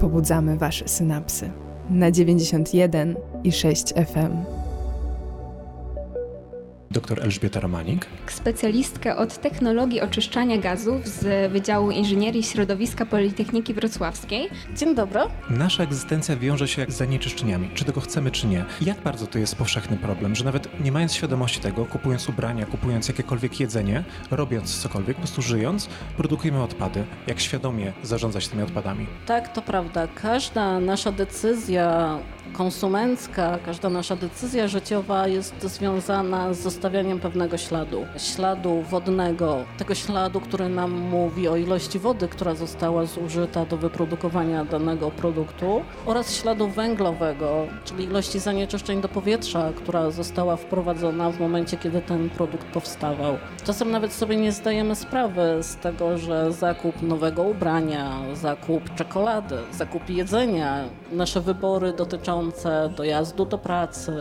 Pobudzamy Wasze synapsy na 91 i 6 FM dr Elżbieta Romanik. Specjalistkę od technologii oczyszczania gazów z Wydziału Inżynierii Środowiska Politechniki Wrocławskiej. Dzień dobry. Nasza egzystencja wiąże się z zanieczyszczeniami, czy tego chcemy, czy nie. Jak bardzo to jest powszechny problem, że nawet nie mając świadomości tego, kupując ubrania, kupując jakiekolwiek jedzenie, robiąc cokolwiek, po prostu żyjąc, produkujemy odpady. Jak świadomie zarządzać tymi odpadami? Tak, to prawda. Każda nasza decyzja konsumencka, każda nasza decyzja życiowa jest związana z zostawianiem pewnego śladu. Śladu wodnego, tego śladu, który nam mówi o ilości wody, która została zużyta do wyprodukowania danego produktu oraz śladu węglowego, czyli ilości zanieczyszczeń do powietrza, która została wprowadzona w momencie, kiedy ten produkt powstawał. Czasem nawet sobie nie zdajemy sprawy z tego, że zakup nowego ubrania, zakup czekolady, zakup jedzenia, nasze wybory dotyczące dojazdu do pracy,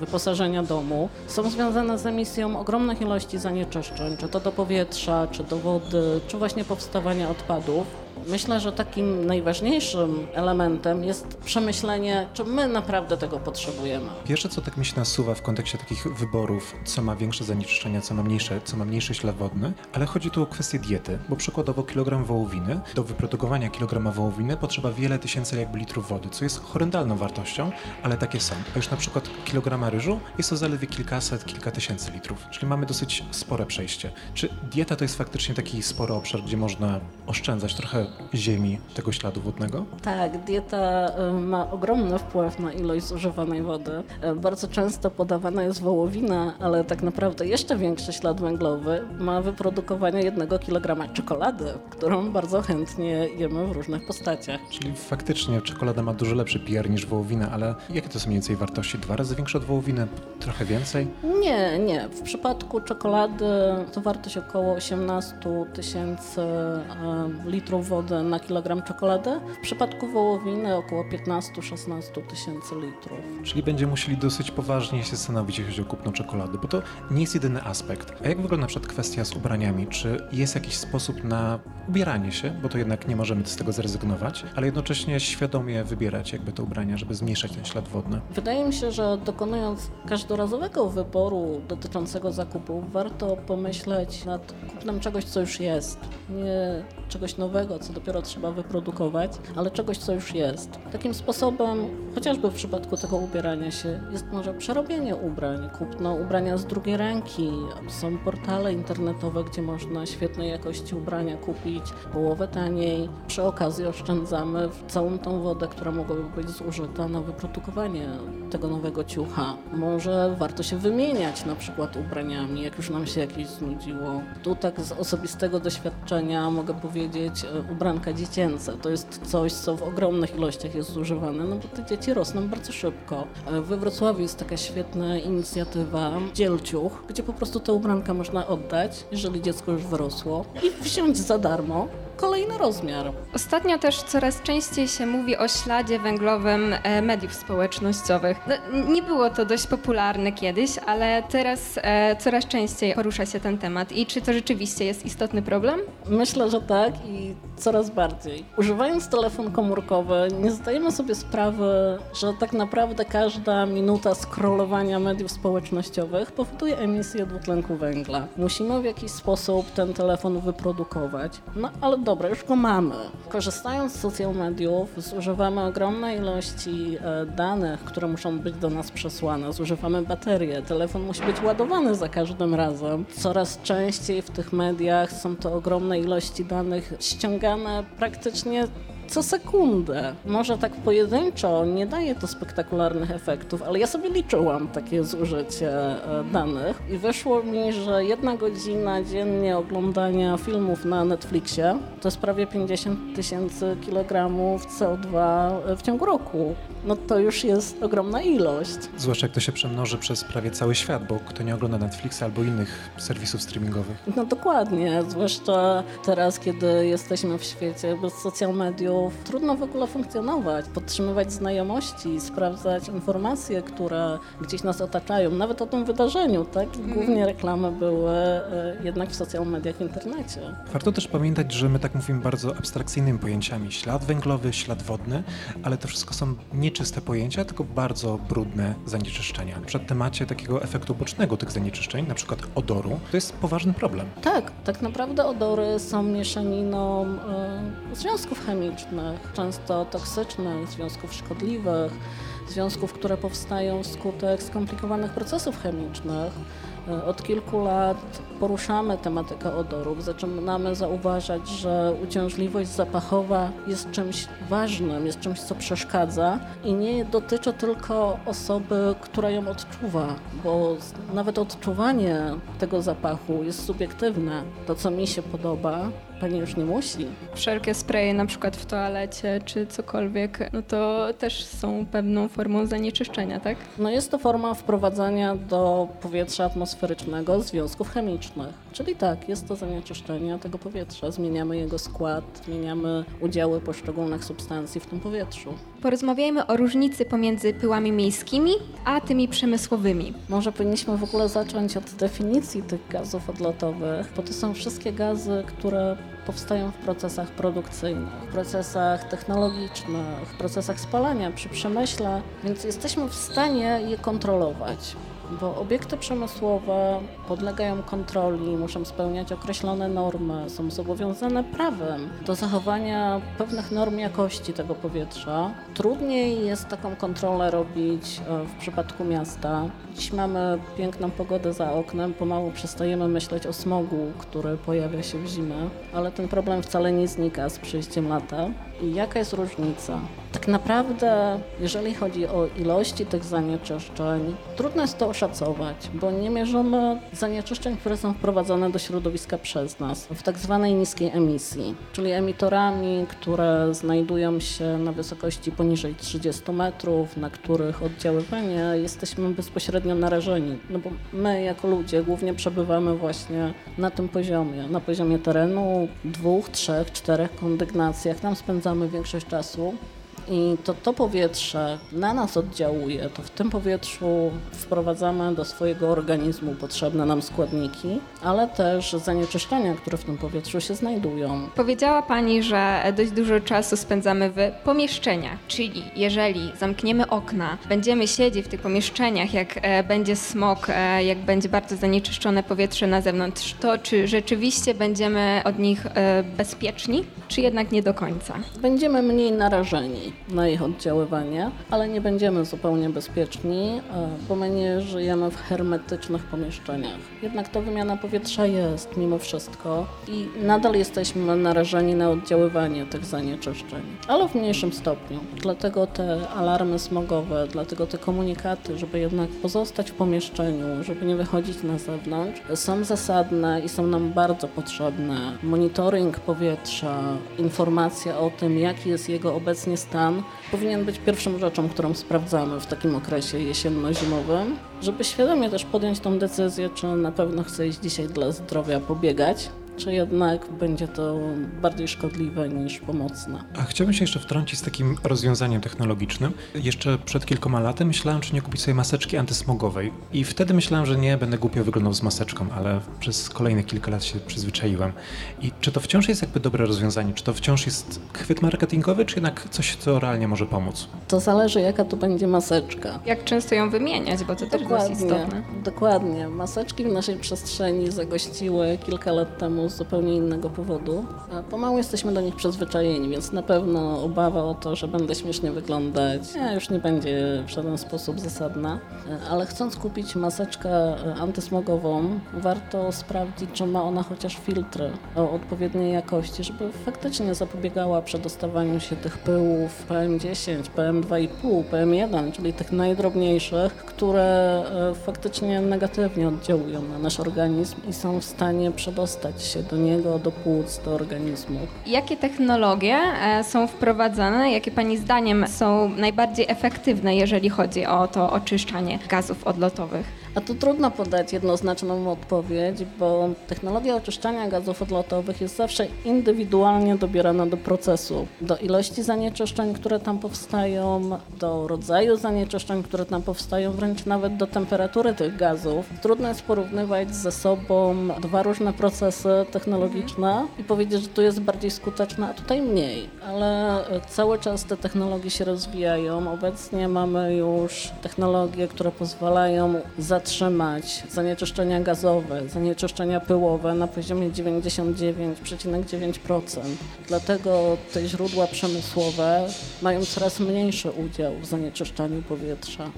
wyposażenia domu są związane z emisją ogromnych ilości zanieczyszczeń, czy to do powietrza, czy do wody, czy właśnie powstawania odpadów. Myślę, że takim najważniejszym elementem jest przemyślenie, czy my naprawdę tego potrzebujemy. Pierwsze, co tak mi się nasuwa w kontekście takich wyborów, co ma większe zanieczyszczenia, co ma mniejsze, co ma mniejszy ślad wodny, ale chodzi tu o kwestię diety, bo przykładowo kilogram wołowiny, do wyprodukowania kilograma wołowiny potrzeba wiele tysięcy jakby litrów wody, co jest horrendalną wartością, ale takie są. A już na przykład kilograma ryżu jest to zaledwie kilkaset, kilka tysięcy litrów, czyli mamy dosyć spore przejście. Czy dieta to jest faktycznie taki spory obszar, gdzie można oszczędzać trochę ziemi tego śladu wodnego? Tak, dieta y, ma ogromny wpływ na ilość zużywanej wody. Y, bardzo często podawana jest wołowina, ale tak naprawdę jeszcze większy ślad węglowy ma wyprodukowanie jednego kilograma czekolady, którą bardzo chętnie jemy w różnych postaciach. Czyli faktycznie czekolada ma dużo lepszy PR niż wołowina, ale jakie to są mniej więcej wartości? Dwa razy większe od wołowiny? Trochę więcej? Nie, nie. W przypadku czekolady to wartość około 18 tysięcy y, litrów wody wody na kilogram czekolady. W przypadku wołowiny około 15-16 tysięcy litrów. Czyli będziemy musieli dosyć poważnie się zastanowić, jeśli chodzi o kupno czekolady, bo to nie jest jedyny aspekt. A jak wygląda na przykład kwestia z ubraniami? Czy jest jakiś sposób na ubieranie się, bo to jednak nie możemy z tego zrezygnować, ale jednocześnie świadomie wybierać jakby te ubrania, żeby zmniejszać ten ślad wodny? Wydaje mi się, że dokonując każdorazowego wyboru dotyczącego zakupu, warto pomyśleć nad kupnem czegoś, co już jest. Nie czegoś nowego, co dopiero trzeba wyprodukować, ale czegoś, co już jest. Takim sposobem, chociażby w przypadku tego ubierania się, jest może przerobienie ubrań, kupno ubrania z drugiej ręki. Są portale internetowe, gdzie można świetnej jakości ubrania kupić połowę taniej. Przy okazji oszczędzamy całą tą wodę, która mogłaby być zużyta na wyprodukowanie tego nowego ciucha. Może warto się wymieniać na przykład ubraniami, jak już nam się jakieś znudziło. Tu tak z osobistego doświadczenia mogę powiedzieć, e, ubranka dziecięce to jest coś, co w ogromnych ilościach jest zużywane, no bo te dzieci rosną bardzo szybko. We Wrocławiu jest taka świetna inicjatywa Dzielciuch, gdzie po prostu te ubranka można oddać, jeżeli dziecko już wyrosło i wziąć za darmo kolejny rozmiar. Ostatnio też coraz częściej się mówi o śladzie węglowym e, mediów społecznościowych. No, nie było to dość popularne kiedyś, ale teraz e, coraz częściej porusza się ten temat. I czy to rzeczywiście jest istotny problem? Myślę, że tak i coraz bardziej. Używając telefon komórkowy, nie zdajemy sobie sprawy, że tak naprawdę każda minuta scrollowania mediów społecznościowych powoduje emisję dwutlenku węgla. Musimy w jakiś sposób ten telefon wyprodukować. No ale dobra, już go mamy. Korzystając z social mediów, zużywamy ogromne ilości e, danych, które muszą być do nas przesłane. Zużywamy baterię, telefon musi być ładowany za każdym razem. Coraz częściej w tych mediach są to ogromne ilości danych ściągane praktycznie co sekundę. Może tak pojedynczo nie daje to spektakularnych efektów, ale ja sobie liczyłam takie zużycie e, danych i wyszło mi, że jedna godzina dziennie oglądania filmów na Netflixie to jest prawie 50 tysięcy kilogramów CO2 w ciągu roku. No to już jest ogromna ilość. Zwłaszcza jak to się przemnoży przez prawie cały świat, bo kto nie ogląda Netflixa albo innych serwisów streamingowych. No dokładnie, zwłaszcza teraz, kiedy jesteśmy w świecie bez social mediów, mediów trudno w ogóle funkcjonować, podtrzymywać znajomości, sprawdzać informacje, które gdzieś nas otaczają, nawet o tym wydarzeniu, tak? Głównie reklamy były e, jednak w social mediach w internecie. Warto też pamiętać, że my tak mówimy bardzo abstrakcyjnymi pojęciami. Ślad węglowy, ślad wodny, ale to wszystko są nieczyste pojęcia, tylko bardzo brudne zanieczyszczenia. Przed temacie takiego efektu bocznego tych zanieczyszczeń, na przykład odoru, to jest poważny problem. Tak, tak naprawdę odory są mieszaniną y, związków chemicznych, często toksycznych, związków szkodliwych, związków, które powstają wskutek skomplikowanych procesów chemicznych. Y, od kilku lat poruszamy tematykę odorów, zaczynamy zauważać, że uciążliwość zapachowa jest czymś ważnym, jest czymś, co przeszkadza i nie dotyczy tylko osoby, która ją odczuwa, bo nawet odczuwanie tego zapachu jest subiektywne. To, co mi się podoba, Pani już nie musi. Wszelkie spraye na przykład w toalecie czy cokolwiek, no to też są pewną formą zanieczyszczenia, tak? No jest to forma wprowadzania do powietrza atmosferycznego związków chemicznych. Czyli tak, jest to zanieczyszczenie tego powietrza. Zmieniamy jego skład, zmieniamy udziały poszczególnych substancji w tym powietrzu. Porozmawiajmy o różnicy pomiędzy pyłami miejskimi a tymi przemysłowymi. Może powinniśmy w ogóle zacząć od definicji tych gazów odlotowych, bo to są wszystkie gazy, które powstają w procesach produkcyjnych, w procesach technologicznych, w procesach spalania przy przemyśle, więc jesteśmy w stanie je kontrolować bo obiekty przemysłowe podlegają kontroli, muszą spełniać określone normy, są zobowiązane prawem do zachowania pewnych norm jakości tego powietrza. Trudniej jest taką kontrolę robić e, w przypadku miasta. Dziś mamy piękną pogodę za oknem, pomału przestajemy myśleć o smogu, który pojawia się w zimę, ale ten problem wcale nie znika z przyjściem lata. I jaka jest różnica? Tak naprawdę, jeżeli chodzi o ilości tych zanieczyszczeń, trudno jest to oszacować, bo nie mierzymy zanieczyszczeń, które są wprowadzane do środowiska przez nas w tak zwanej niskiej emisji, czyli emitorami, które znajdują się na wysokości poniżej 30 metrów, na których oddziaływanie jesteśmy bezpośrednio narażeni. No bo my jako ludzie głównie przebywamy właśnie na tym poziomie, na poziomie terenu, dwóch, trzech, czterech kondygnacjach. Tam spędzamy większość czasu. I to to powietrze na nas oddziałuje, to w tym powietrzu wprowadzamy do swojego organizmu potrzebne nam składniki, ale też zanieczyszczenia, które w tym powietrzu się znajdują. Powiedziała Pani, że dość dużo czasu spędzamy w pomieszczeniach, czyli jeżeli zamkniemy okna, będziemy siedzieć w tych pomieszczeniach, jak e, będzie smog, e, jak będzie bardzo zanieczyszczone powietrze na zewnątrz, to czy rzeczywiście będziemy od nich e, bezpieczni, czy jednak nie do końca? Będziemy mniej narażeni na ich oddziaływanie, ale nie będziemy zupełnie bezpieczni, e, bo my nie żyjemy w hermetycznych pomieszczeniach. Jednak to wymiana powietrza jest mimo wszystko i nadal jesteśmy narażeni na oddziaływanie tych zanieczyszczeń, ale w mniejszym stopniu. Dlatego te alarmy smogowe, dlatego te komunikaty, żeby jednak pozostać w pomieszczeniu, żeby nie wychodzić na zewnątrz, są zasadne i są nam bardzo potrzebne. Monitoring powietrza, informacja o tym, jaki jest jego obecnie stan, powinien być pierwszą rzeczą, którą sprawdzamy w takim okresie jesienno-zimowym, żeby świadomie też podjąć tą decyzję, czy na pewno chcę iść dzisiaj dla zdrowia pobiegać, czy jednak będzie to bardziej szkodliwe niż pomocne. A chciałbym się jeszcze wtrącić z takim rozwiązaniem technologicznym. Jeszcze przed kilkoma laty myślałem, czy nie kupić sobie maseczki antysmogowej. I wtedy myślałem, że nie, będę głupio wyglądał z maseczką, ale przez kolejne kilka lat się przyzwyczaiłem. I czy to wciąż jest jakby dobre rozwiązanie? Czy to wciąż jest chwyt marketingowy, czy jednak coś, co realnie może pomóc? To zależy, jaka to będzie maseczka. Jak często ją wymieniać, bo to dokładnie, też jest istotne. Dokładnie. Maseczki w naszej przestrzeni zagościły kilka lat temu z zupełnie innego powodu. A pomału jesteśmy do nich przyzwyczajeni, więc na pewno obawa o to, że będę śmiesznie wyglądać, nie, już nie będzie w żaden sposób zasadna. Ale chcąc kupić maseczkę e, antysmogową, warto sprawdzić, czy ma ona chociaż filtry o odpowiedniej jakości, żeby faktycznie zapobiegała przedostawaniu się tych pyłów PM10, PM2,5, PM1, czyli tych najdrobniejszych, które e, faktycznie negatywnie oddziałują na nasz organizm i są w stanie przedostać się do niego, do płuc, do organizmu. Jakie technologie e, są wprowadzane, jakie Pani zdaniem są najbardziej efektywne, jeżeli chodzi o to oczyszczanie gazów odlotowych? A to trudno podać jednoznaczną odpowiedź, bo technologia oczyszczania gazów odlotowych jest zawsze indywidualnie dobierana do procesu, do ilości zanieczyszczeń, które tam powstają, do rodzaju zanieczyszczeń, które tam powstają, wręcz nawet do temperatury tych gazów. Trudno jest porównywać ze sobą dwa różne procesy technologiczne i powiedzieć, że tu jest bardziej skuteczna, a tutaj mniej. Ale cały czas te technologie się rozwijają. Obecnie mamy już technologie, które pozwalają zatrzymać zanieczyszczenia gazowe, zanieczyszczenia pyłowe na poziomie 99,9%. Dlatego te źródła przemysłowe mają coraz mniejszy udział w zanieczyszczaniu powietrza.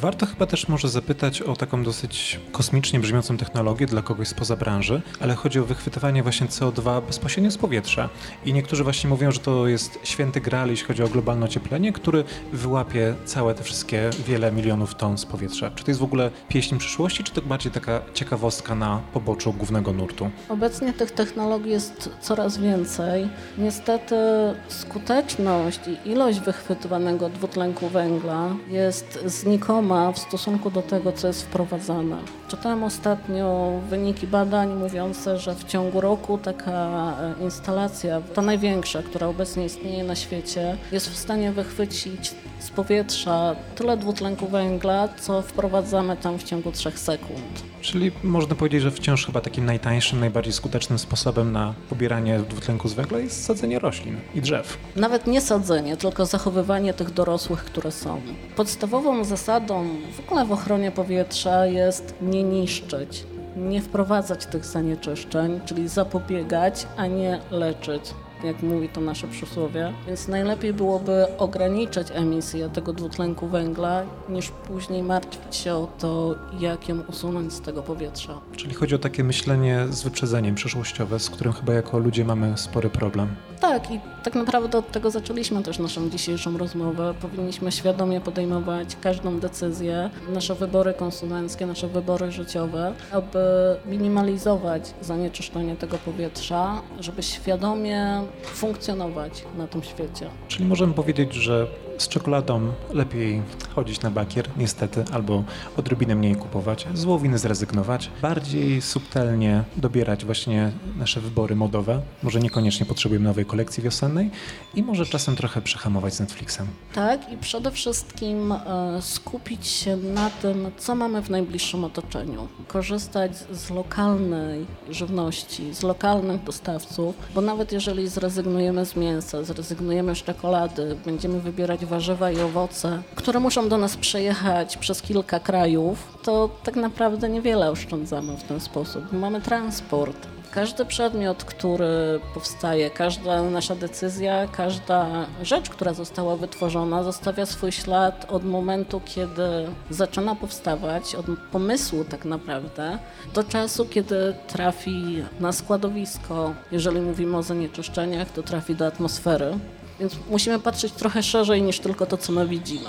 Warto chyba też może zapytać o taką dosyć kosmicznie brzmiącą technologię dla kogoś spoza branży, ale chodzi o wychwytywanie właśnie CO2 bezpośrednio z powietrza. I niektórzy właśnie mówią, że to jest święty graal, jeśli chodzi o globalne ocieplenie, który wyłapie całe te wszystkie wiele milionów ton z powietrza. Czy to jest w ogóle pieśń przyszłości, czy to bardziej taka ciekawostka na poboczu głównego nurtu? Obecnie tych technologii jest coraz więcej. Niestety skuteczność i ilość wychwytywanego dwutlenku węgla jest znikoma w stosunku do tego, co jest wprowadzane. Czytałem ostatnio wyniki badań mówiące, że w ciągu roku taka e, instalacja, ta największa, która obecnie istnieje na świecie, jest w stanie wychwycić z powietrza tyle dwutlenku węgla, co wprowadzamy tam w ciągu 3 sekund. Czyli można powiedzieć, że wciąż chyba takim najtańszym, najbardziej skutecznym sposobem na pobieranie dwutlenku z węgla jest sadzenie roślin i drzew. Nawet nie sadzenie, tylko zachowywanie tych dorosłych, które są. Podstawową zasadą w ogóle w ochronie powietrza jest nie niszczyć, nie wprowadzać tych zanieczyszczeń, czyli zapobiegać, a nie leczyć jak mówi to nasze przysłowie. Więc najlepiej byłoby ograniczyć emisję tego dwutlenku węgla, niż później martwić się o to, jak ją usunąć z tego powietrza. Czyli chodzi o takie myślenie z wyprzedzeniem przyszłościowe, z którym chyba jako ludzie mamy spory problem. Tak i tak naprawdę od tego zaczęliśmy też naszą dzisiejszą rozmowę. Powinniśmy świadomie podejmować każdą decyzję, nasze wybory konsumenckie, nasze wybory życiowe, aby minimalizować zanieczyszczenie tego powietrza, żeby świadomie funkcjonować na tym świecie. Czyli możemy powiedzieć, że z czekoladą lepiej chodzić na bakier, niestety, albo odrobinę mniej kupować, z wołowiny zrezygnować, bardziej subtelnie dobierać właśnie nasze wybory modowe. Może niekoniecznie potrzebujemy nowej kolekcji wiosennej i może czasem trochę przehamować z Netflixem. Tak i przede wszystkim e, skupić się na tym, co mamy w najbliższym otoczeniu. Korzystać z lokalnej żywności, z lokalnych dostawców, bo nawet jeżeli zrezygnujemy z mięsa, zrezygnujemy z czekolady, będziemy wybierać warzywa i owoce, które muszą do nas przejechać przez kilka krajów, to tak naprawdę niewiele oszczędzamy w ten sposób. Mamy transport. Każdy przedmiot, który powstaje, każda nasza decyzja, każda rzecz, która została wytworzona, zostawia swój ślad od momentu, kiedy zaczyna powstawać, od pomysłu tak naprawdę, do czasu, kiedy trafi na składowisko. Jeżeli mówimy o zanieczyszczeniach, to trafi do atmosfery. Więc musimy patrzeć trochę szerzej niż tylko to, co my widzimy.